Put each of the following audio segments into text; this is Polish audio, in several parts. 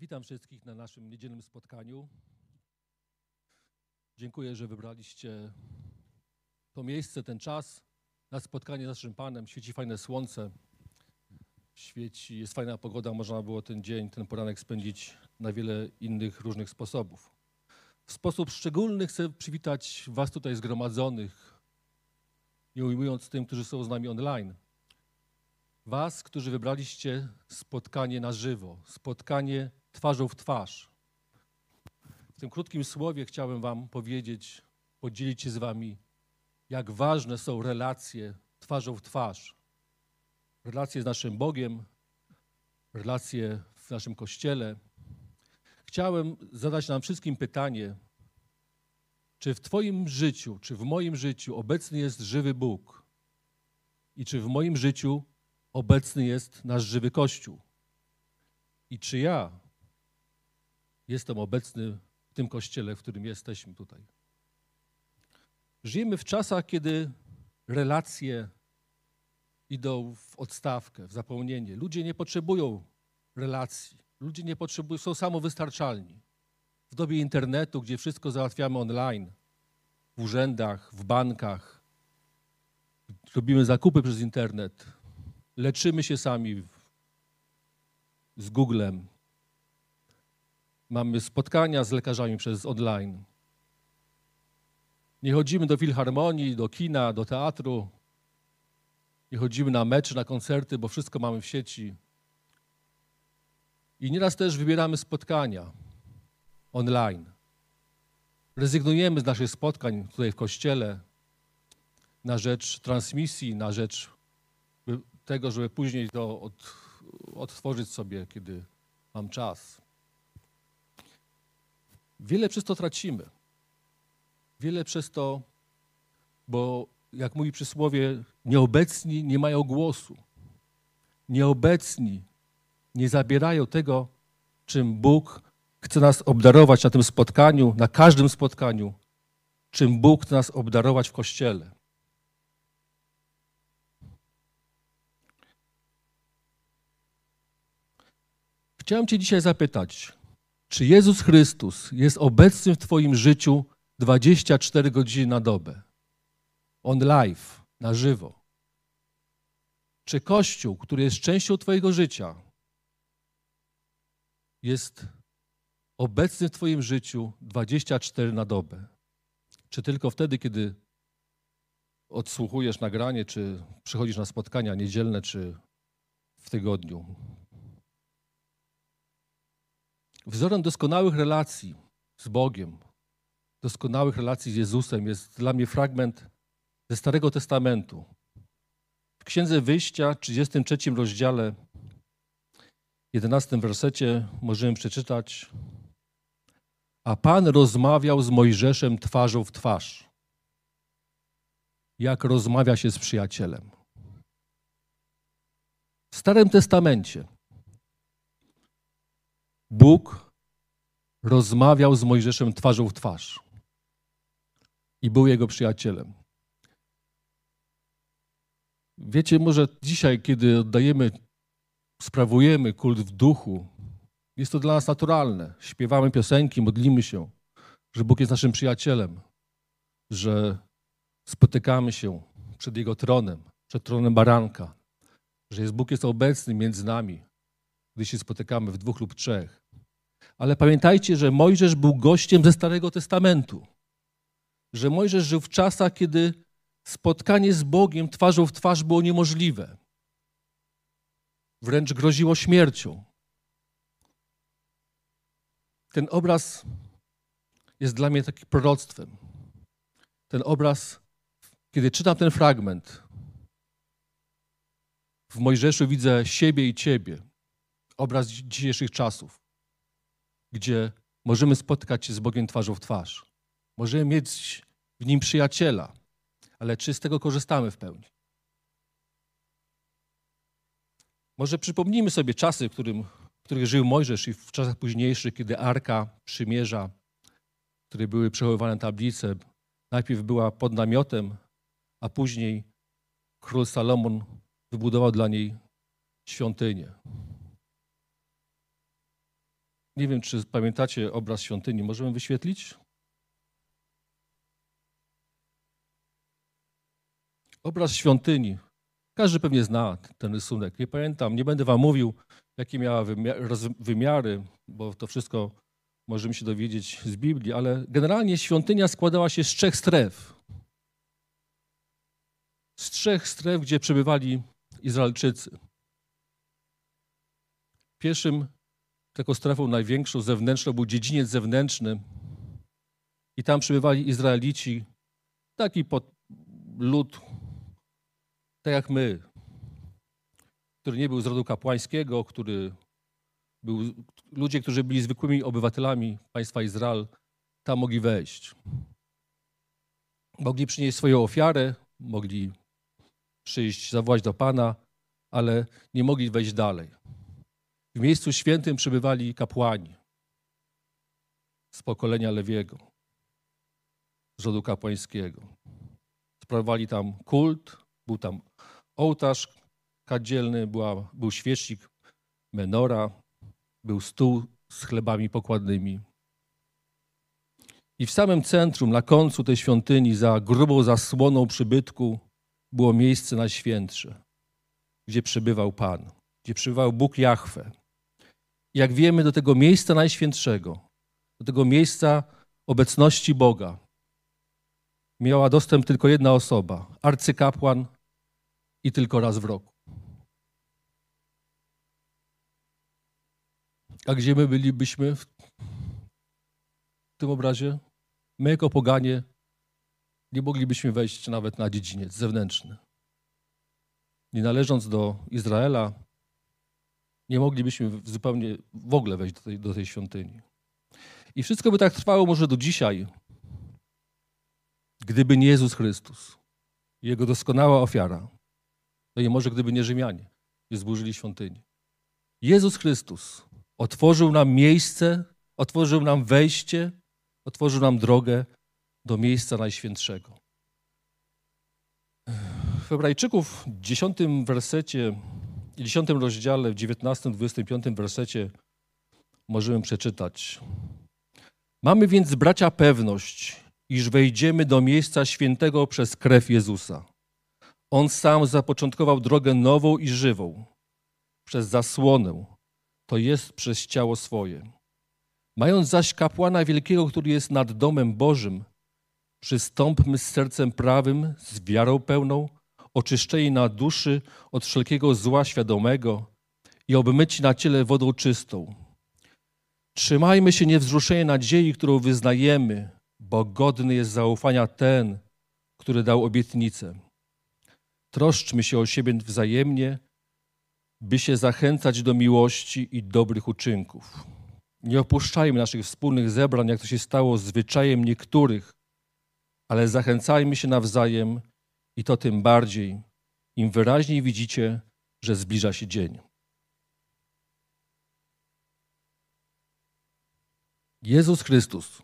Witam wszystkich na naszym niedzielnym spotkaniu. Dziękuję, że wybraliście to miejsce, ten czas na spotkanie z naszym Panem. Świeci fajne słońce, świeci, jest fajna pogoda, można było ten dzień, ten poranek spędzić na wiele innych różnych sposobów. W sposób szczególny chcę przywitać Was tutaj zgromadzonych, nie ujmując tym, którzy są z nami online. Was, którzy wybraliście spotkanie na żywo, spotkanie twarzą w twarz. W tym krótkim słowie chciałem Wam powiedzieć, podzielić się z Wami, jak ważne są relacje twarzą w twarz. Relacje z naszym Bogiem, relacje w naszym kościele. Chciałem zadać nam wszystkim pytanie, czy w Twoim życiu, czy w moim życiu obecny jest żywy Bóg? I czy w moim życiu obecny jest nasz żywy Kościół? I czy ja jestem obecny w tym kościele, w którym jesteśmy tutaj? Żyjemy w czasach, kiedy relacje idą w odstawkę, w zapomnienie. Ludzie nie potrzebują relacji. Ludzie nie potrzebują, są samowystarczalni. W dobie internetu, gdzie wszystko załatwiamy online, w urzędach, w bankach, robimy zakupy przez internet, leczymy się sami z Googlem, mamy spotkania z lekarzami przez online. Nie chodzimy do filharmonii, do kina, do teatru, nie chodzimy na mecze, na koncerty, bo wszystko mamy w sieci. I nieraz też wybieramy spotkania online. Rezygnujemy z naszych spotkań tutaj w kościele na rzecz transmisji, na rzecz tego, żeby później to od, odtworzyć sobie, kiedy mam czas. Wiele przez to tracimy. Wiele przez to, bo jak mówi przysłowie, nieobecni nie mają głosu. Nieobecni nie zabierają tego, czym Bóg chce nas obdarować na tym spotkaniu, na każdym spotkaniu, czym Bóg chce nas obdarować w Kościele. Chciałem Cię dzisiaj zapytać, czy Jezus Chrystus jest obecny w Twoim życiu 24 godziny na dobę? On live, na żywo. Czy Kościół, który jest częścią Twojego życia, jest obecny w Twoim życiu 24 na dobę? Czy tylko wtedy, kiedy odsłuchujesz nagranie, czy przychodzisz na spotkania niedzielne, czy w tygodniu? Wzorem doskonałych relacji z Bogiem, doskonałych relacji z Jezusem jest dla mnie fragment ze Starego Testamentu. W Księdze Wyjścia, 33 rozdziale, 11 wersecie możemy przeczytać A Pan rozmawiał z Mojżeszem twarzą w twarz, jak rozmawia się z przyjacielem. W Starym Testamencie Bóg rozmawiał z Mojżeszem twarzą w twarz i był jego przyjacielem. Wiecie, może dzisiaj, kiedy oddajemy, sprawujemy kult w duchu, jest to dla nas naturalne. Śpiewamy piosenki, modlimy się, że Bóg jest naszym przyjacielem, że spotykamy się przed Jego tronem, przed tronem baranka, że jest Bóg jest obecny między nami, gdy się spotykamy w dwóch lub trzech. Ale pamiętajcie, że Mojżesz był gościem ze Starego Testamentu. Że Mojżesz żył w czasach, kiedy spotkanie z Bogiem twarzą w twarz było niemożliwe. Wręcz groziło śmiercią. Ten obraz jest dla mnie takim proroctwem. Ten obraz, kiedy czytam ten fragment, w Mojżeszu widzę siebie i ciebie obraz dzisiejszych czasów, gdzie możemy spotkać się z Bogiem twarzą w twarz. Możemy mieć w Nim przyjaciela, ale czy z tego korzystamy w pełni? Może przypomnijmy sobie czasy, w, którym, w których żył Mojżesz i w czasach późniejszych, kiedy Arka Przymierza, w której były przechowywane tablice, najpierw była pod namiotem, a później król Salomon wybudował dla niej świątynię. Nie wiem, czy pamiętacie obraz świątyni. Możemy wyświetlić? Obraz świątyni. Każdy pewnie zna ten rysunek. Nie pamiętam, nie będę wam mówił, jakie miała wymiary, bo to wszystko możemy się dowiedzieć z Biblii, ale generalnie świątynia składała się z trzech stref. Z trzech stref, gdzie przebywali Izraelczycy. Pierwszym taką strefą największą, zewnętrzną, był dziedziniec zewnętrzny i tam przebywali Izraelici, taki pod lud, tak jak my, który nie był z rodu kapłańskiego, który był, ludzie, którzy byli zwykłymi obywatelami państwa Izrael, tam mogli wejść. Mogli przynieść swoją ofiarę, mogli przyjść, zawołać do Pana, ale nie mogli wejść dalej. W miejscu świętym przybywali kapłani z pokolenia Lewiego, z rodu kapłańskiego. Sprawowali tam kult, był tam ołtarz kadzielny, była, był świecznik, menora, był stół z chlebami pokładnymi. I w samym centrum, na końcu tej świątyni, za grubą zasłoną przybytku, było miejsce najświętsze, gdzie przybywał Pan, gdzie przybywał Bóg Jahwe. Jak wiemy, do tego miejsca najświętszego, do tego miejsca obecności Boga, miała dostęp tylko jedna osoba arcykapłan i tylko raz w roku. A gdzie my bylibyśmy w tym obrazie? My, jako poganie, nie moglibyśmy wejść nawet na dziedziniec zewnętrzny. Nie należąc do Izraela, nie moglibyśmy zupełnie w ogóle wejść do tej, do tej świątyni. I wszystko by tak trwało może do dzisiaj, gdyby nie Jezus Chrystus, Jego doskonała ofiara. No i może gdyby nie Rzymianie, nie zburzyli świątyni. Jezus Chrystus otworzył nam miejsce, otworzył nam wejście, otworzył nam drogę do miejsca najświętszego. W Hebrajczyków w 10 wersecie, 10 rozdziale, w 19-25 wersecie możemy przeczytać. Mamy więc, bracia, pewność, iż wejdziemy do miejsca świętego przez krew Jezusa. On sam zapoczątkował drogę nową i żywą, przez zasłonę, to jest przez ciało swoje. Mając zaś kapłana wielkiego, który jest nad domem Bożym, przystąpmy z sercem prawym, z wiarą pełną, oczyszczeni na duszy od wszelkiego zła świadomego i obmyci na ciele wodą czystą. Trzymajmy się niewzruszenie nadziei, którą wyznajemy, bo godny jest zaufania ten, który dał obietnicę. Troszczmy się o siebie wzajemnie, by się zachęcać do miłości i dobrych uczynków. Nie opuszczajmy naszych wspólnych zebrań, jak to się stało zwyczajem niektórych, ale zachęcajmy się nawzajem i to tym bardziej, im wyraźniej widzicie, że zbliża się dzień. Jezus Chrystus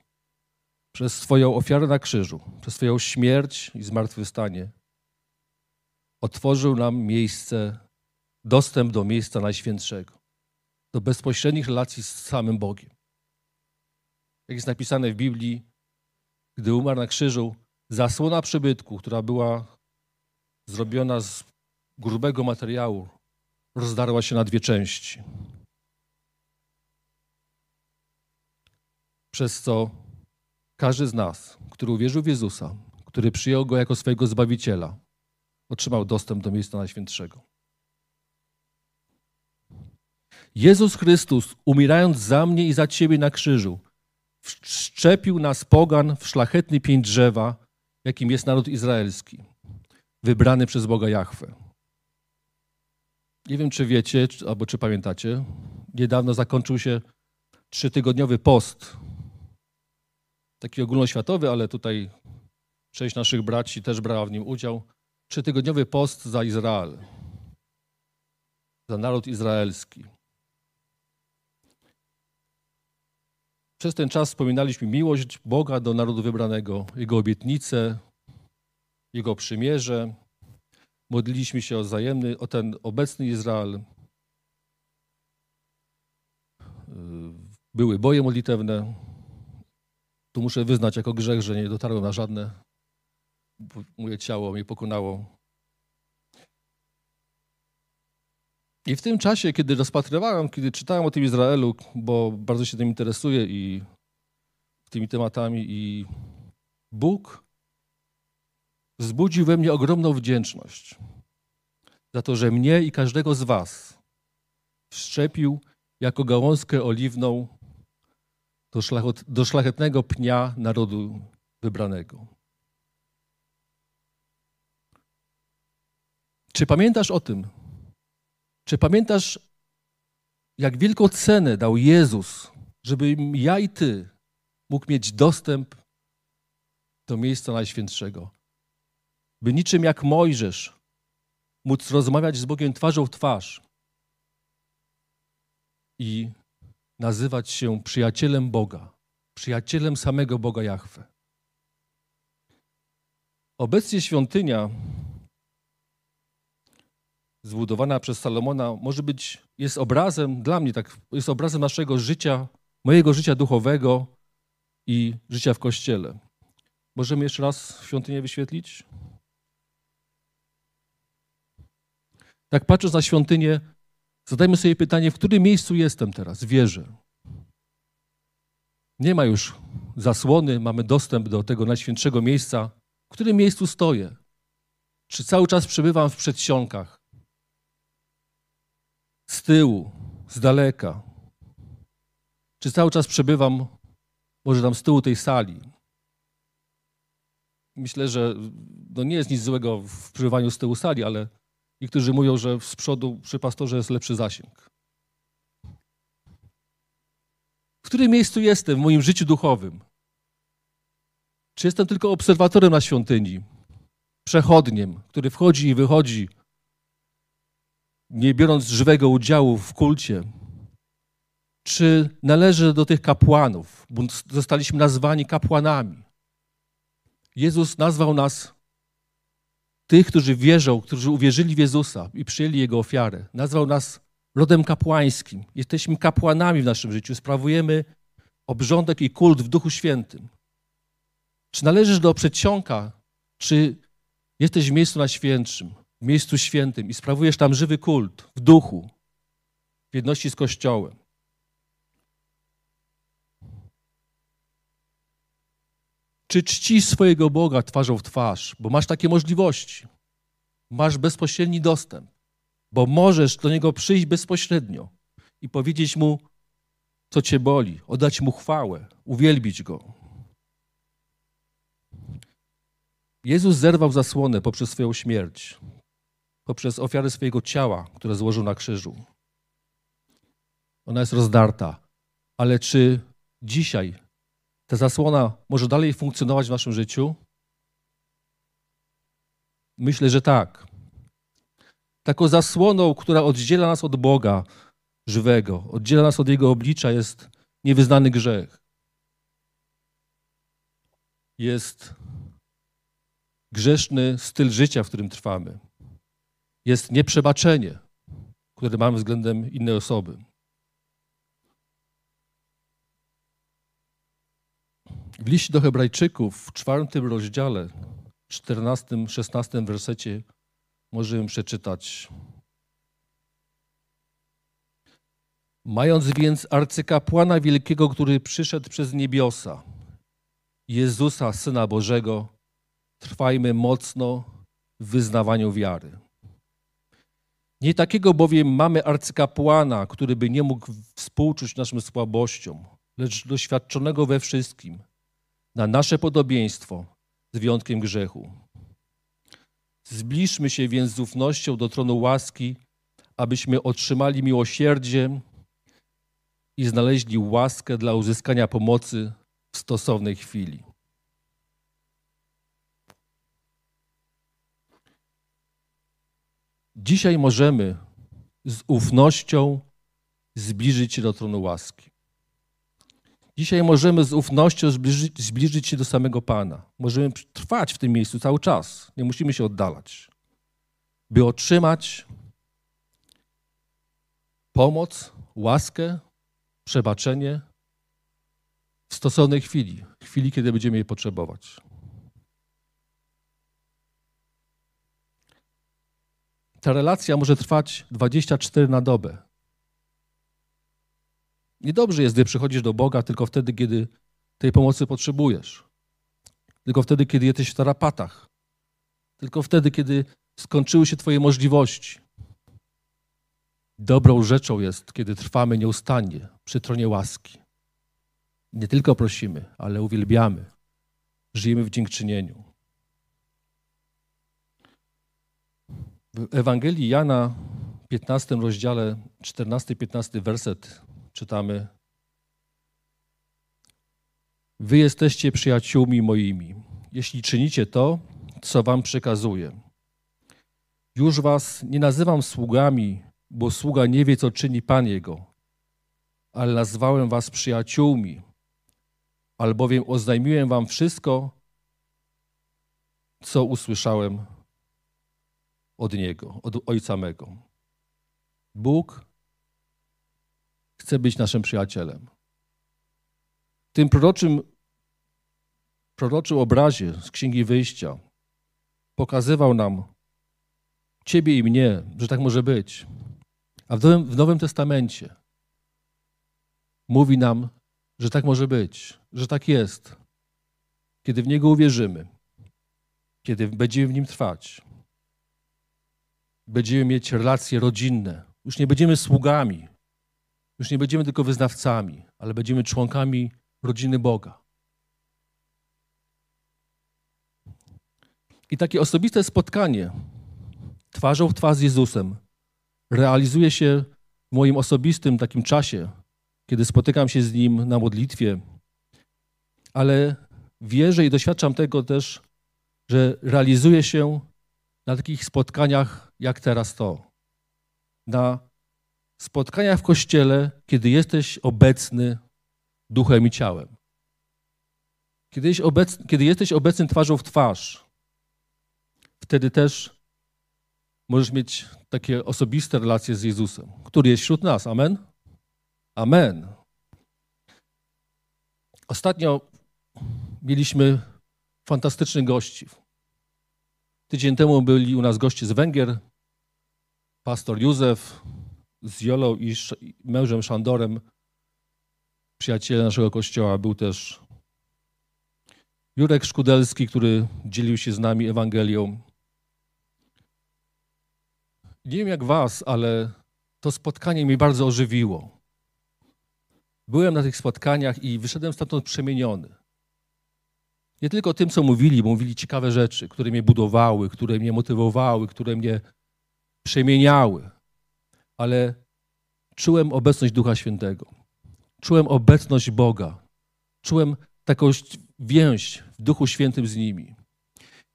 przez swoją ofiarę na krzyżu, przez swoją śmierć i zmartwychwstanie otworzył nam miejsce, dostęp do miejsca najświętszego, do bezpośrednich relacji z samym Bogiem. Jak jest napisane w Biblii, gdy umarł na krzyżu, zasłona przybytku, która była zrobiona z grubego materiału, rozdarła się na dwie części. Przez co każdy z nas, który uwierzył w Jezusa, który przyjął Go jako swojego Zbawiciela, otrzymał dostęp do miejsca Najświętszego. Jezus Chrystus, umierając za mnie i za Ciebie na krzyżu, wszczepił nas pogan w szlachetny pień drzewa, jakim jest naród izraelski, wybrany przez Boga Jahwe. Nie wiem, czy wiecie, albo czy pamiętacie, niedawno zakończył się trzytygodniowy post taki ogólnoświatowy, ale tutaj część naszych braci też brała w nim udział. Trzytygodniowy post za Izrael, za naród izraelski. Przez ten czas wspominaliśmy miłość Boga do narodu wybranego, Jego obietnice, Jego przymierze. Modliliśmy się o wzajemny, o ten obecny Izrael. były boje modlitewne. Tu muszę wyznać jako grzech, że nie dotarłem na żadne, moje ciało mnie pokonało. I w tym czasie, kiedy rozpatrywałem, kiedy czytałem o tym Izraelu, bo bardzo się tym interesuję i tymi tematami, i Bóg wzbudził we mnie ogromną wdzięczność za to, że mnie i każdego z Was wszczepił jako gałązkę oliwną do, do szlachetnego pnia narodu wybranego. Czy pamiętasz o tym? Czy pamiętasz, jak wielką cenę dał Jezus, żeby ja i Ty mógł mieć dostęp do miejsca Najświętszego? By niczym jak Mojżesz móc rozmawiać z Bogiem twarzą w twarz i nazywać się przyjacielem Boga, przyjacielem samego Boga Jahwe. Obecnie świątynia zbudowana przez Salomona może być, jest obrazem, dla mnie tak, jest obrazem naszego życia, mojego życia duchowego i życia w Kościele. Możemy jeszcze raz świątynię wyświetlić? Tak patrząc na świątynię, zadajmy sobie pytanie, w którym miejscu jestem teraz, wierzę. Nie ma już zasłony, mamy dostęp do tego najświętszego miejsca. W którym miejscu stoję? Czy cały czas przebywam w przedsionkach? Z tyłu, z daleka? Czy cały czas przebywam może tam z tyłu tej sali? Myślę, że no nie jest nic złego w przebywaniu z tyłu sali, ale Niektórzy mówią, że z przodu przy pastorze jest lepszy zasięg. W którym miejscu jestem w moim życiu duchowym? Czy jestem tylko obserwatorem na świątyni, przechodniem, który wchodzi i wychodzi, nie biorąc żywego udziału w kulcie? Czy należę do tych kapłanów, bo zostaliśmy nazwani kapłanami? Jezus nazwał nas tych, którzy wierzą, którzy uwierzyli w Jezusa i przyjęli Jego ofiarę. Nazwał nas rodem kapłańskim. Jesteśmy kapłanami w naszym życiu. Sprawujemy obrządek i kult w Duchu Świętym. Czy należysz do przedsionka, czy jesteś w miejscu najświętszym, w miejscu świętym i sprawujesz tam żywy kult w duchu, w jedności z Kościołem. Czy czcisz swojego Boga twarzą w twarz, bo masz takie możliwości. Masz bezpośredni dostęp, bo możesz do Niego przyjść bezpośrednio i powiedzieć Mu, co Cię boli, oddać Mu chwałę, uwielbić Go. Jezus zerwał zasłonę poprzez swoją śmierć, poprzez ofiarę swojego ciała, które złożył na krzyżu. Ona jest rozdarta, ale czy dzisiaj ta zasłona może dalej funkcjonować w naszym życiu? Myślę, że tak. Taką zasłoną, która oddziela nas od Boga żywego, oddziela nas od Jego oblicza, jest niewyznany grzech. Jest grzeszny styl życia, w którym trwamy. Jest nieprzebaczenie, które mamy względem innej osoby. W liście do Hebrajczyków w czwartym rozdziale, 14-16 wersecie możemy przeczytać. Mając więc arcykapłana wielkiego, który przyszedł przez niebiosa, Jezusa, Syna Bożego, trwajmy mocno w wyznawaniu wiary. Nie takiego bowiem mamy arcykapłana, który by nie mógł współczuć naszym słabościom, lecz doświadczonego we wszystkim – na nasze podobieństwo z wyjątkiem grzechu. Zbliżmy się więc z ufnością do tronu łaski, abyśmy otrzymali miłosierdzie i znaleźli łaskę dla uzyskania pomocy w stosownej chwili. Dzisiaj możemy z ufnością zbliżyć się do tronu łaski. Dzisiaj możemy z ufnością zbliżyć, zbliżyć się do samego Pana. Możemy trwać w tym miejscu cały czas. Nie musimy się oddalać. By otrzymać pomoc, łaskę, przebaczenie w stosownej chwili, chwili, kiedy będziemy jej potrzebować. Ta relacja może trwać 24 na dobę. Niedobrze jest, gdy przychodzisz do Boga tylko wtedy, kiedy tej pomocy potrzebujesz. Tylko wtedy, kiedy jesteś w tarapatach. Tylko wtedy, kiedy skończyły się Twoje możliwości. Dobrą rzeczą jest, kiedy trwamy nieustannie przy tronie łaski. Nie tylko prosimy, ale uwielbiamy. Żyjemy w dziękczynieniu. W Ewangelii Jana, 15 rozdziale, 14-15 werset czytamy: Wy jesteście przyjaciółmi moimi, jeśli czynicie to, co wam przekazuję. Już was nie nazywam sługami, bo sługa nie wie, co czyni Pan jego, ale nazwałem was przyjaciółmi, albowiem oznajmiłem wam wszystko, co usłyszałem od Niego, od Ojca mego. Bóg chce być naszym przyjacielem. W tym proroczym, proroczym obrazie z Księgi Wyjścia pokazywał nam Ciebie i mnie, że tak może być. A w Nowym, w Nowym Testamencie mówi nam, że tak może być, że tak jest. Kiedy w Niego uwierzymy, kiedy będziemy w Nim trwać, będziemy mieć relacje rodzinne. Już nie będziemy sługami, już nie będziemy tylko wyznawcami, ale będziemy członkami rodziny Boga. I takie osobiste spotkanie twarzą w twarz z Jezusem realizuje się w moim osobistym takim czasie, kiedy spotykam się z Nim na modlitwie, ale wierzę i doświadczam tego też, że realizuje się na takich spotkaniach jak teraz to. Na spotkaniach w kościele, kiedy jesteś obecny duchem i ciałem. Kiedy jesteś, obecny, kiedy jesteś obecny twarzą w twarz, wtedy też możesz mieć takie osobiste relacje z Jezusem, który jest wśród nas. Amen? Amen. Ostatnio mieliśmy fantastycznych gości. Tydzień temu byli u nas goście z Węgier, pastor Józef z Jolą i mężem Szandorem, przyjaciele naszego kościoła. Był też Jurek Szkudelski, który dzielił się z nami Ewangelią. Nie wiem jak was, ale to spotkanie mnie bardzo ożywiło. Byłem na tych spotkaniach i wyszedłem stamtąd przemieniony. Nie tylko tym, co mówili, bo mówili ciekawe rzeczy, które mnie budowały, które mnie motywowały, które mnie przemieniały, ale czułem obecność Ducha Świętego. Czułem obecność Boga. Czułem taką więź w Duchu Świętym z nimi.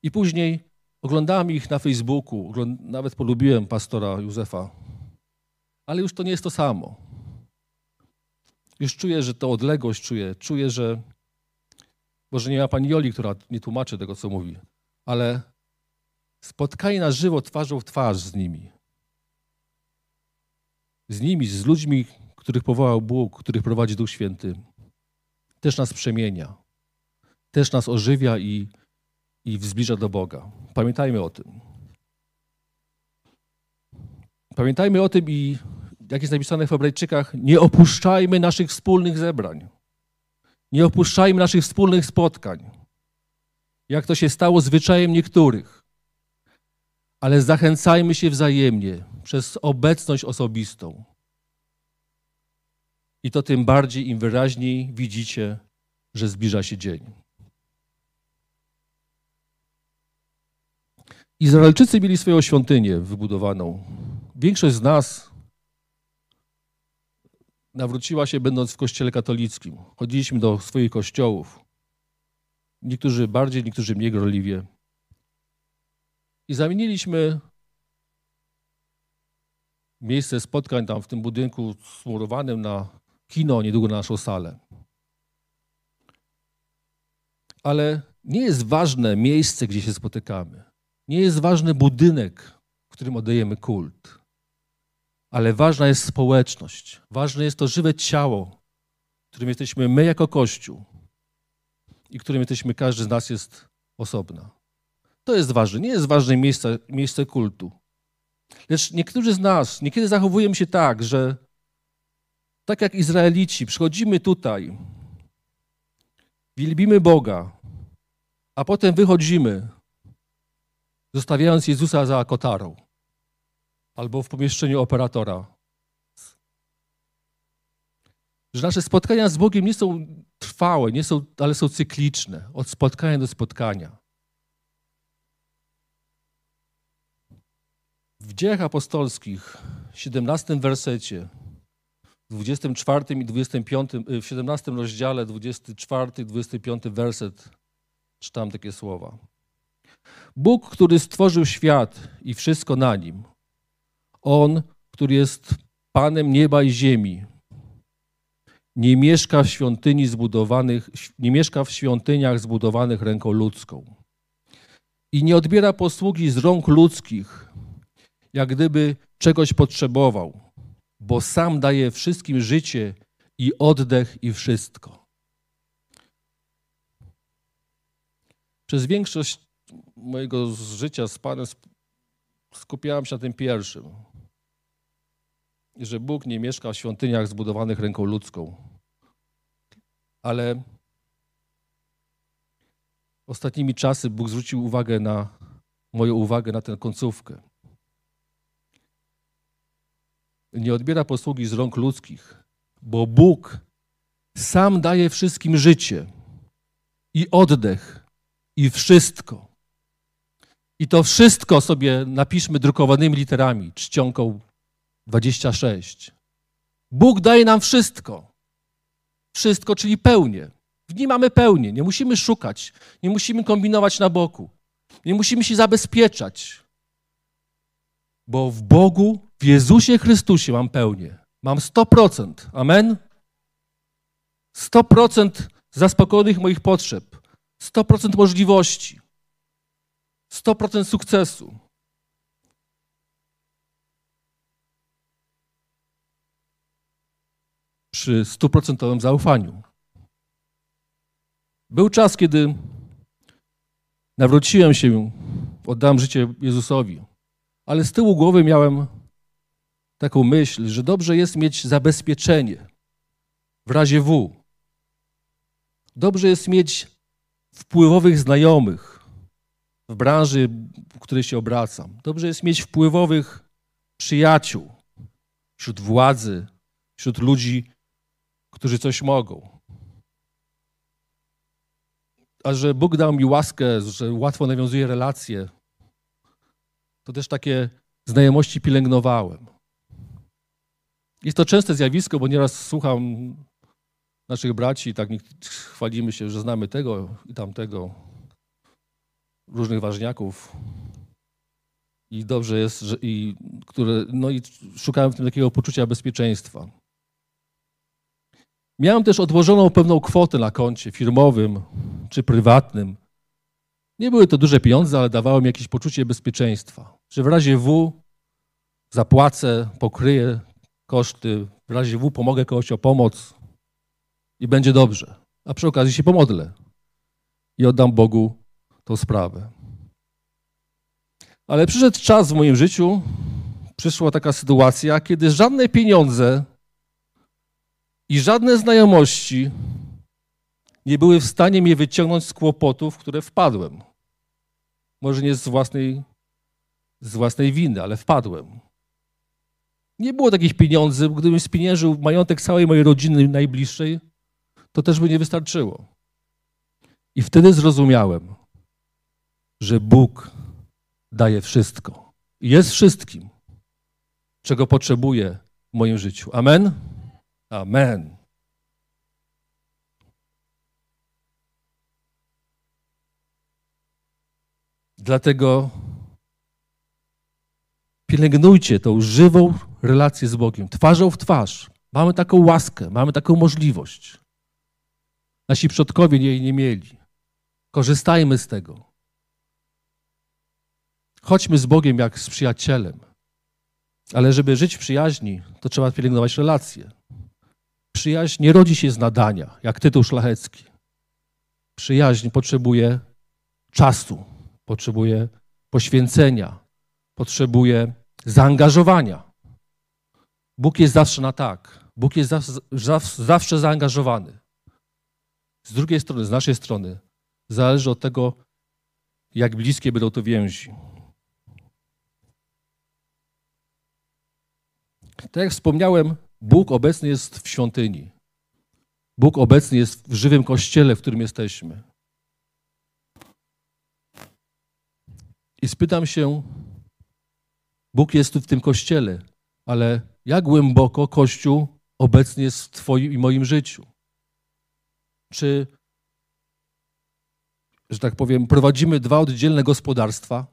I później oglądałem ich na Facebooku, nawet polubiłem pastora Józefa, ale już to nie jest to samo. Już czuję, że to odległość czuję. Czuję, że może nie ma pani Joli, która nie tłumaczy tego, co mówi, ale spotkanie na żywo, twarzą w twarz z nimi. Z nimi, z ludźmi, których powołał Bóg, których prowadzi Duch Święty, też nas przemienia, też nas ożywia i, i zbliża do Boga. Pamiętajmy o tym. Pamiętajmy o tym i jak jest napisane w Hebrajczykach, nie opuszczajmy naszych wspólnych zebrań. Nie opuszczajmy naszych wspólnych spotkań, jak to się stało zwyczajem niektórych, ale zachęcajmy się wzajemnie przez obecność osobistą. I to tym bardziej, im wyraźniej widzicie, że zbliża się dzień. Izraelczycy mieli swoją świątynię wybudowaną. Większość z nas nawróciła się będąc w kościele katolickim. Chodziliśmy do swoich kościołów. Niektórzy bardziej, niektórzy mniej gorliwie. I zamieniliśmy miejsce spotkań tam w tym budynku smurowanym na kino, niedługo na naszą salę. Ale nie jest ważne miejsce, gdzie się spotykamy. Nie jest ważny budynek, w którym oddajemy kult ale ważna jest społeczność, ważne jest to żywe ciało, którym jesteśmy my jako Kościół i którym jesteśmy, każdy z nas jest osobna. To jest ważne. Nie jest ważne miejsce, miejsce kultu. Lecz niektórzy z nas niekiedy zachowujemy się tak, że tak jak Izraelici, przychodzimy tutaj, wielbimy Boga, a potem wychodzimy, zostawiając Jezusa za kotarą albo w pomieszczeniu operatora. Że nasze spotkania z Bogiem nie są trwałe, nie są, ale są cykliczne, od spotkania do spotkania. W dziejach apostolskich, w 17 wersecie, w 24 i 25, w 17 rozdziale, 24 i 25 werset, czytam takie słowa. Bóg, który stworzył świat i wszystko na nim, On, który jest Panem nieba i ziemi, nie mieszka w świątyni zbudowanych, nie mieszka w świątyniach zbudowanych ręką ludzką i nie odbiera posługi z rąk ludzkich, jak gdyby czegoś potrzebował, bo sam daje wszystkim życie i oddech i wszystko. Przez większość mojego życia z Panem skupiałem się na tym pierwszym. Że Bóg nie mieszka w świątyniach zbudowanych ręką ludzką. Ale ostatnimi czasy Bóg zwrócił uwagę na moją uwagę na tę końcówkę. Nie odbiera posługi z rąk ludzkich, bo Bóg sam daje wszystkim życie i oddech i wszystko. I to wszystko sobie napiszmy drukowanymi literami, czcionką 26. Bóg daje nam wszystko. Wszystko, czyli pełnię. W nim mamy pełnię. Nie musimy szukać, nie musimy kombinować na boku, nie musimy się zabezpieczać. Bo w Bogu, w Jezusie Chrystusie mam pełnię. Mam 100%. Amen? 100% zaspokojonych moich potrzeb. 100% możliwości. 100% sukcesu. Przy stuprocentowym zaufaniu. Był czas, kiedy nawróciłem się, oddałem życie Jezusowi, ale z tyłu głowy miałem taką myśl, że dobrze jest mieć zabezpieczenie w razie W. Dobrze jest mieć wpływowych znajomych w branży, w której się obracam. Dobrze jest mieć wpływowych przyjaciół wśród władzy, wśród ludzi, którzy coś mogą. A że Bóg dał mi łaskę, że łatwo nawiązuje relacje, to też takie znajomości pielęgnowałem. Jest to częste zjawisko, bo nieraz słucham naszych braci, tak chwalimy się, że znamy tego i tamtego, różnych ważniaków. I dobrze jest, że i, które, no i szukałem w tym takiego poczucia bezpieczeństwa. Miałem też odłożoną pewną kwotę na koncie firmowym czy prywatnym. Nie były to duże pieniądze, ale dawały mi jakieś poczucie bezpieczeństwa, że w razie W zapłacę, pokryję koszty, w razie W pomogę kogoś o pomoc, i będzie dobrze. A przy okazji się pomodlę i oddam Bogu tą sprawę. Ale przyszedł czas w moim życiu, przyszła taka sytuacja, kiedy żadne pieniądze i żadne znajomości nie były w stanie mnie wyciągnąć z kłopotów, w które wpadłem. Może nie z własnej, z własnej winy, ale wpadłem. Nie było takich pieniędzy, gdybym spieniężył majątek całej mojej rodziny najbliższej, to też by nie wystarczyło. I wtedy zrozumiałem, że Bóg daje wszystko. Jest wszystkim, czego potrzebuję w moim życiu. Amen? Amen. Dlatego pielęgnujcie tą żywą relację z Bogiem, twarzą w twarz. Mamy taką łaskę, mamy taką możliwość. Nasi przodkowie jej nie mieli. Korzystajmy z tego. Chodźmy z Bogiem jak z przyjacielem. Ale żeby żyć w przyjaźni, to trzeba pielęgnować relacje. Przyjaźń nie rodzi się z nadania, jak tytuł szlachecki. Przyjaźń potrzebuje czasu, potrzebuje poświęcenia, potrzebuje zaangażowania. Bóg jest zawsze na tak. Bóg jest zawsze, zawsze zaangażowany. Z drugiej strony, z naszej strony, zależy od tego, jak bliskie będą to więzi. Tak jak wspomniałem, Bóg obecny jest w świątyni. Bóg obecny jest w żywym kościele, w którym jesteśmy. I spytam się, Bóg jest tu w tym kościele, ale jak głęboko Kościół obecny jest w Twoim i moim życiu? Czy, że tak powiem, prowadzimy dwa oddzielne gospodarstwa,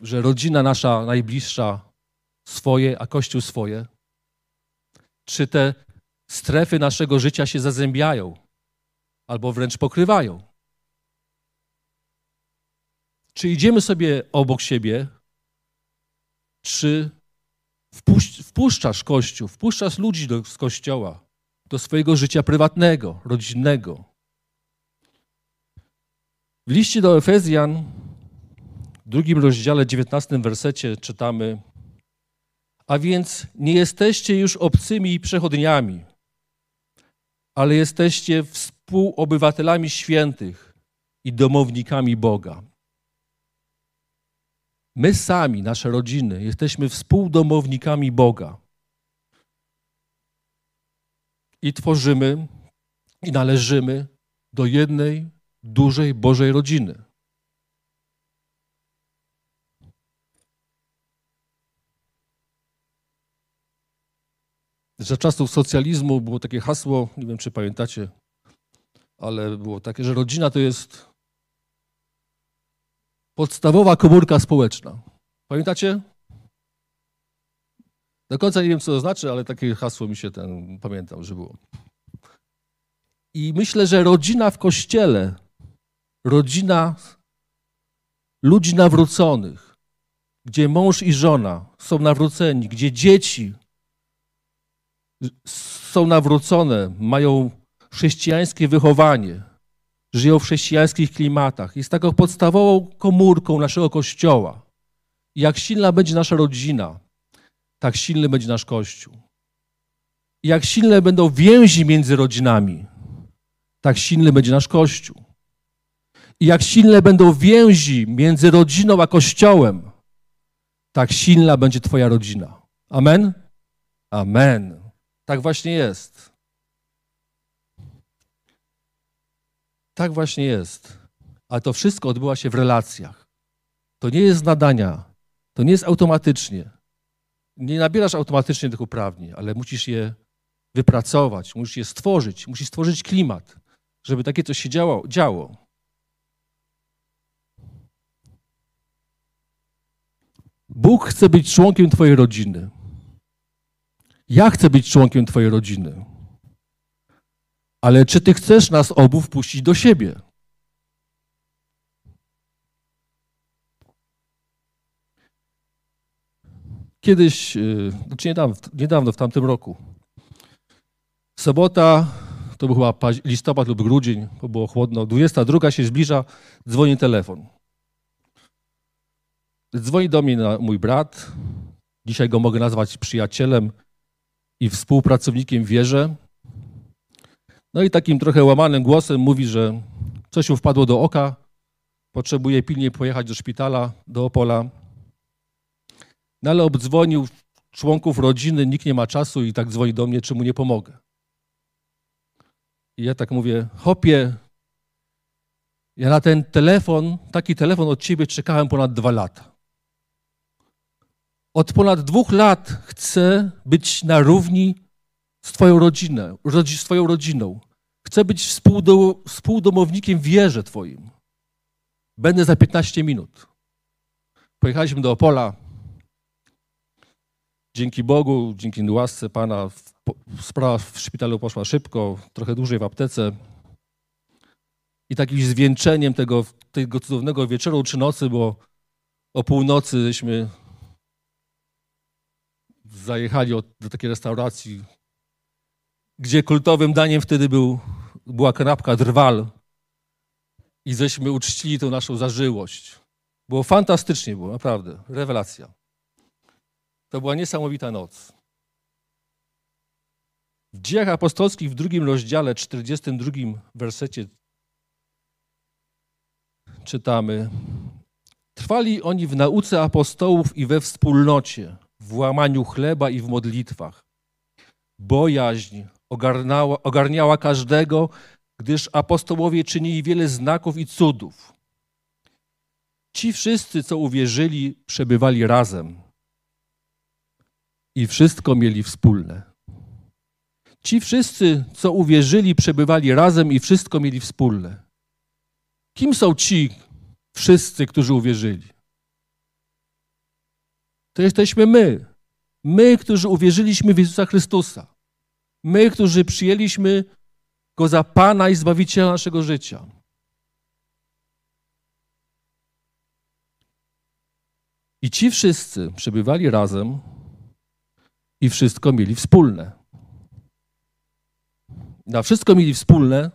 że rodzina nasza najbliższa swoje, a Kościół swoje? Czy te strefy naszego życia się zazębiają albo wręcz pokrywają? Czy idziemy sobie obok siebie, czy wpuszczasz Kościół, wpuszczasz ludzi do, z Kościoła, do swojego życia prywatnego, rodzinnego. W liście do Efezjan, w drugim rozdziale, 19 wersecie czytamy A więc nie jesteście już obcymi przechodniami, ale jesteście współobywatelami świętych i domownikami Boga. My sami, nasze rodziny, jesteśmy współdomownikami Boga. I tworzymy i należymy do jednej dużej Bożej rodziny. Za czasów socjalizmu było takie hasło, nie wiem czy pamiętacie, ale było takie, że rodzina to jest podstawowa komórka społeczna. Pamiętacie? Do końca nie wiem, co to znaczy, ale takie hasło mi się ten pamiętał, że było. I myślę, że rodzina w kościele, rodzina ludzi nawróconych, gdzie mąż i żona są nawróceni, gdzie dzieci są nawrócone, mają chrześcijańskie wychowanie, żyją w chrześcijańskich klimatach. Jest taką podstawową komórką naszego Kościoła. Jak silna będzie nasza rodzina, tak silny będzie nasz Kościół. Jak silne będą więzi między rodzinami, tak silny będzie nasz Kościół. I jak silne będą więzi między rodziną a Kościołem, tak silna będzie Twoja rodzina. Amen? Amen. Tak właśnie jest. Tak właśnie jest. Ale to wszystko odbywa się w relacjach. To nie jest nadania. To nie jest automatycznie. Nie nabierasz automatycznie tych uprawnień, ale musisz je wypracować, musisz je stworzyć, musisz stworzyć klimat, żeby takie coś się działo. działo. Bóg chce być członkiem Twojej rodziny. Ja chcę być członkiem Twojej rodziny. Ale czy ty chcesz nas obu wpuścić do siebie? Kiedyś, y, znaczy niedawno, niedawno, w tamtym roku, sobota, to był chyba listopad lub grudzień, bo było chłodno, 22 się zbliża, dzwoni telefon. Dzwoni do mnie mój brat, dzisiaj go mogę nazwać przyjacielem i współpracownikiem wierze. No i takim trochę łamanym głosem mówi, że coś mu wpadło do oka, potrzebuje pilnie pojechać do szpitala, do Opola. No ale obdzwonił członków rodziny, nikt nie ma czasu i tak dzwoni do mnie, czy mu nie pomogę. I ja tak mówię, hopie, ja na ten telefon, taki telefon od ciebie czekałem ponad dwa lata. Od ponad dwóch lat chcę być na równi z twoją rodziną, z twoją rodziną. Chcę być współdomownikiem w wierze Twoim. Będę za 15 minut. Pojechaliśmy do Opola. Dzięki Bogu, dzięki łasce Pana, sprawa w szpitalu poszła szybko, trochę dłużej w aptece. I takim zwieńczeniem tego, tego cudownego wieczoru czy nocy, bo o północyśmy zajechali do takiej restauracji gdzie kultowym daniem wtedy był, była kanapka drwal i żeśmy uczcili tą naszą zażyłość. Było fantastycznie, było naprawdę, rewelacja. To była niesamowita noc. W dziejach apostolskich w drugim rozdziale, 42 wersecie czytamy Trwali oni w nauce apostołów i we wspólnocie, w łamaniu chleba i w modlitwach. Bojaźń ogarnała, ogarniała każdego, gdyż apostołowie czynili wiele znaków i cudów. Ci wszyscy, co uwierzyli, przebywali razem i wszystko mieli wspólne. Ci wszyscy, co uwierzyli, przebywali razem i wszystko mieli wspólne. Kim są ci wszyscy, którzy uwierzyli? To jesteśmy my. My, którzy uwierzyliśmy w Jezusa Chrystusa. My, którzy przyjęliśmy Go za Pana i Zbawiciela naszego życia. I ci wszyscy przebywali razem i wszystko mieli wspólne. Na wszystko mieli wspólne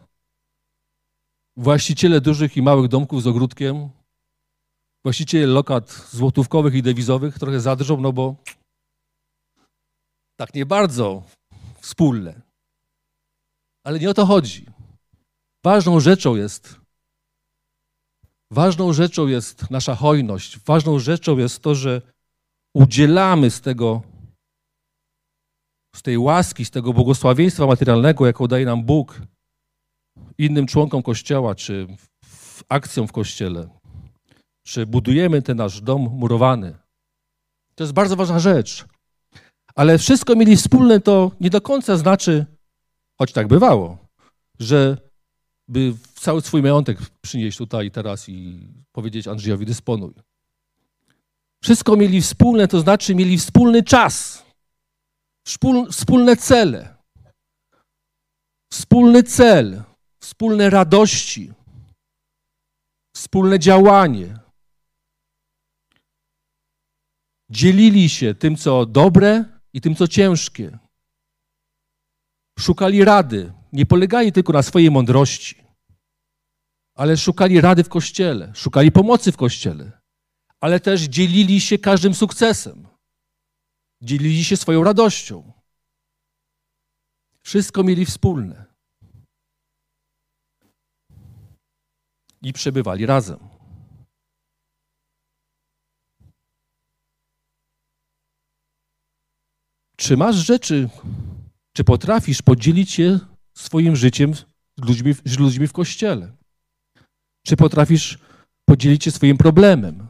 właściciele dużych i małych domków z ogródkiem, właściciele lokat złotówkowych i dewizowych trochę zadrżą, no bo tak nie bardzo wspólne. Ale nie o to chodzi. Ważną rzeczą jest, ważną rzeczą jest nasza hojność. Ważną rzeczą jest to, że udzielamy z tego, z tej łaski, z tego błogosławieństwa materialnego, jaką daje nam Bóg, innym członkom Kościoła, czy akcjom w Kościele, czy budujemy ten nasz dom murowany. To jest bardzo ważna rzecz. Ale wszystko mieli wspólne, to nie do końca znaczy, choć tak bywało, że by cały swój majątek przynieść tutaj teraz i powiedzieć Andrzejowi dysponuj. Wszystko mieli wspólne, to znaczy mieli wspólny czas, wspólne cele. Wspólny cel, wspólne radości, wspólne działanie. Dzielili się tym, co dobre i tym, co ciężkie. Szukali rady. Nie polegali tylko na swojej mądrości, ale szukali rady w kościele, szukali pomocy w kościele, ale też dzielili się każdym sukcesem. Dzielili się swoją radością. Wszystko mieli wspólne. I przebywali razem. Czy masz rzeczy, czy potrafisz podzielić się swoim życiem z ludźmi, z ludźmi w kościele? Czy potrafisz podzielić się swoim problemem?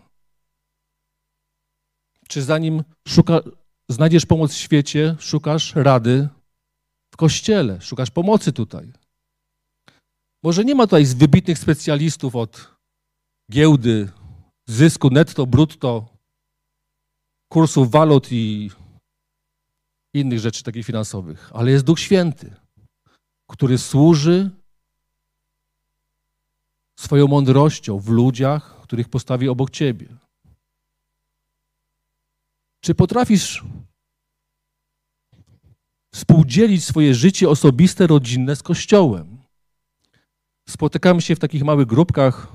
Czy zanim szuka, znajdziesz pomoc w świecie, szukasz rady w kościele, szukasz pomocy tutaj? Może nie ma tutaj wybitnych specjalistów od giełdy, zysku netto, brutto, kursów walut i innych rzeczy takich finansowych, ale jest Duch Święty, który służy swoją mądrością w ludziach, których postawi obok ciebie. Czy potrafisz współdzielić swoje życie osobiste, rodzinne z Kościołem? Spotykamy się w takich małych grupkach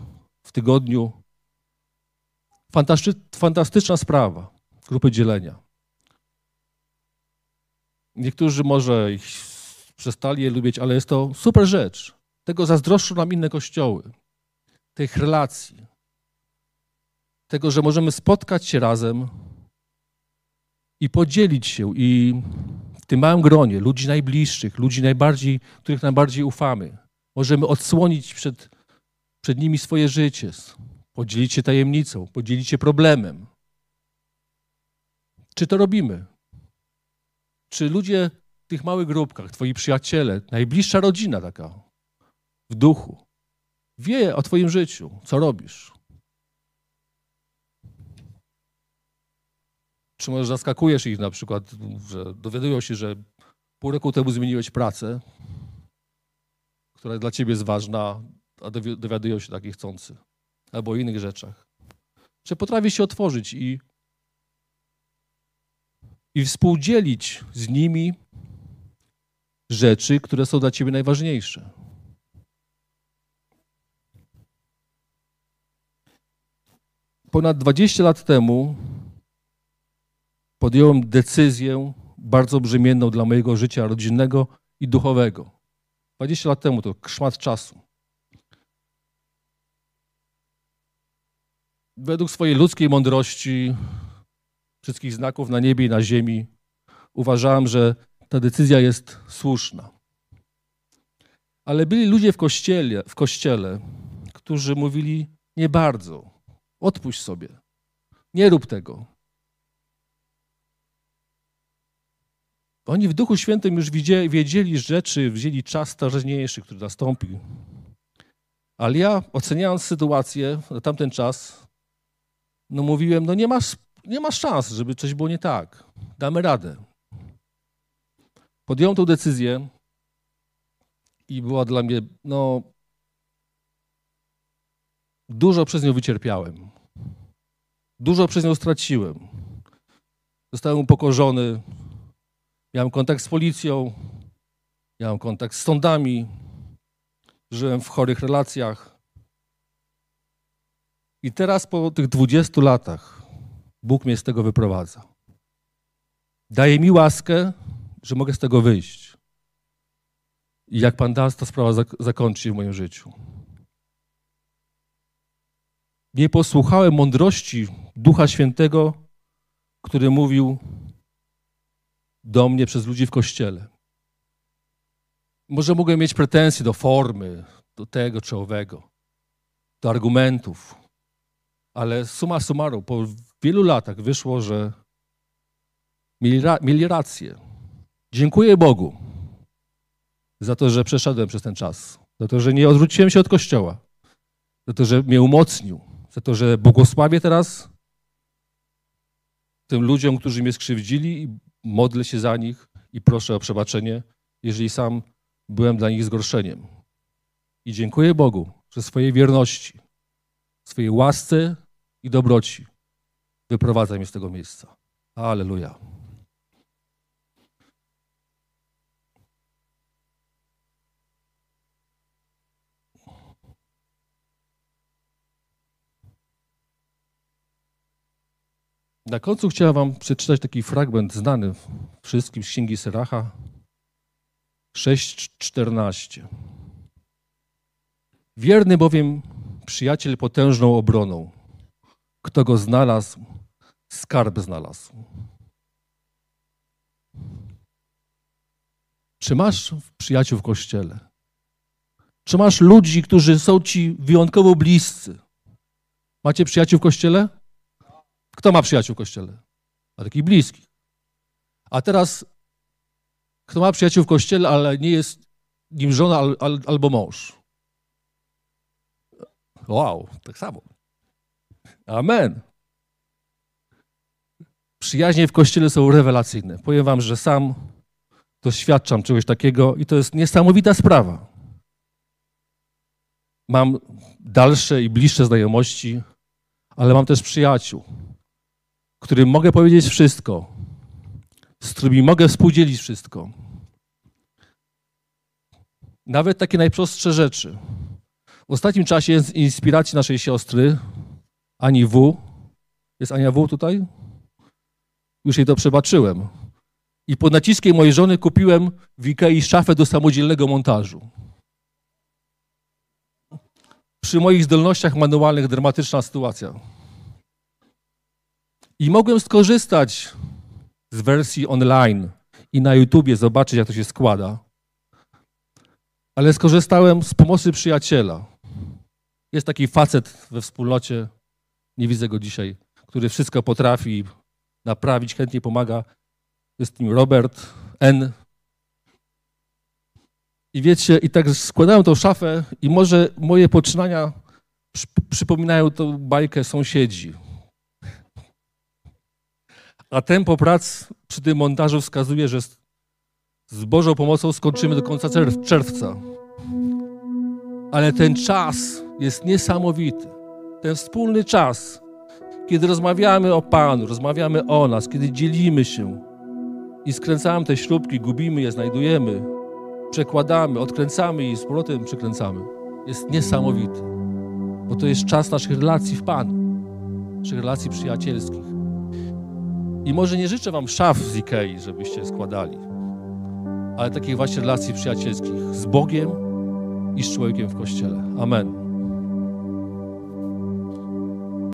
w tygodniu. Fantastyczna sprawa, grupy dzielenia. Niektórzy może ich przestali je lubić, ale jest to super rzecz. Tego zazdroszczą nam inne kościoły. Tych relacji. Tego, że możemy spotkać się razem i podzielić się i w tym małym gronie ludzi najbliższych, ludzi najbardziej, których najbardziej ufamy, możemy odsłonić przed, przed nimi swoje życie, podzielić się tajemnicą, podzielić się problemem. Czy to robimy? Czy ludzie w tych małych grupkach, twoi przyjaciele, najbliższa rodzina taka w duchu, wie o twoim życiu, co robisz? Czy może zaskakujesz ich na przykład, że dowiadują się, że pół roku temu zmieniłeś pracę, która dla ciebie jest ważna, a dowiadują się takich chcący, albo o innych rzeczach. Czy potrafisz się otworzyć i i współdzielić z nimi rzeczy, które są dla ciebie najważniejsze. Ponad 20 lat temu podjąłem decyzję bardzo brzemienną dla mojego życia rodzinnego i duchowego. 20 lat temu to szmat czasu. Według swojej ludzkiej mądrości, wszystkich znaków na niebie i na ziemi, uważałem, że ta decyzja jest słuszna. Ale byli ludzie w kościele, w kościele którzy mówili nie bardzo. Odpuść sobie. Nie rób tego. Oni w Duchu Świętym już wiedzieli rzeczy, wzięli czas teraźniejszy, który nastąpił. Ale ja, oceniając sytuację na tamten czas, no mówiłem, no nie masz, nie masz szans, żeby coś było nie tak. Damy radę. Podjąłem tą decyzję i była dla mnie, no, dużo przez nią wycierpiałem. Dużo przez nią straciłem. Zostałem upokorzony. Miałem kontakt z policją, miałem kontakt z sądami, żyłem w chorych relacjach. I teraz po tych 20 latach Bóg mnie z tego wyprowadza. Daje mi łaskę, że mogę z tego wyjść. I jak Pan da, ta sprawa zakończy się w moim życiu. Nie posłuchałem mądrości Ducha Świętego, który mówił do mnie przez ludzi w kościele. Może mogłem mieć pretensje do formy, do tego czy owego, do argumentów, ale suma summarum, po wielu latach wyszło, że mieli, ra mieli rację. Dziękuję Bogu za to, że przeszedłem przez ten czas, za to, że nie odwróciłem się od Kościoła, za to, że mnie umocnił, za to, że błogosławię teraz tym ludziom, którzy mnie skrzywdzili i modlę się za nich i proszę o przebaczenie, jeżeli sam byłem dla nich zgorszeniem. I dziękuję Bogu, że swojej wierności, swojej łasce i dobroci wyprowadza mnie z tego miejsca. Aleluja. Na końcu chciałem wam przeczytać taki fragment znany wszystkim z Księgi Seracha 6.14. Wierny bowiem przyjaciel potężną obroną. Kto go znalazł, skarb znalazł. Czy masz przyjaciół w kościele? Czy masz ludzi, którzy są ci wyjątkowo bliscy? Macie przyjaciół w kościele? Kto ma przyjaciół w kościele? A takich bliskich. A teraz, kto ma przyjaciół w kościele, ale nie jest nim żona al, al, albo mąż? Wow, tak samo. Amen. Przyjaźnie w kościele są rewelacyjne. Powiem wam, że sam doświadczam czegoś takiego i to jest niesamowita sprawa. Mam dalsze i bliższe znajomości, ale mam też przyjaciół którym mogę powiedzieć wszystko, z którymi mogę współdzielić wszystko. Nawet takie najprostsze rzeczy. W ostatnim czasie z inspiracji naszej siostry, Ani W. Jest Ania W tutaj? Już jej to przebaczyłem. I pod naciskiem mojej żony kupiłem w Ikei szafę do samodzielnego montażu. Przy moich zdolnościach manualnych dramatyczna sytuacja. I mogłem skorzystać z wersji online i na YouTubie zobaczyć, jak to się składa. Ale skorzystałem z pomocy przyjaciela. Jest taki facet we wspólnocie, nie widzę go dzisiaj, który wszystko potrafi naprawić, chętnie pomaga. Jest nim Robert N. I wiecie, i tak składałem tą szafę i może moje poczynania przypominają tą bajkę sąsiedzi a tempo prac przy tym montażu wskazuje, że z Bożą pomocą skończymy do końca czerwca. Ale ten czas jest niesamowity. Ten wspólny czas, kiedy rozmawiamy o Panu, rozmawiamy o nas, kiedy dzielimy się i skręcamy te śrubki, gubimy je, znajdujemy, przekładamy, odkręcamy i z powrotem przykręcamy, jest niesamowity. Bo to jest czas naszych relacji w Panu, naszych relacji przyjacielskich. I może nie życzę wam szaf z Ikei, żebyście składali, ale takich właśnie relacji przyjacielskich z Bogiem i z człowiekiem w Kościele. Amen.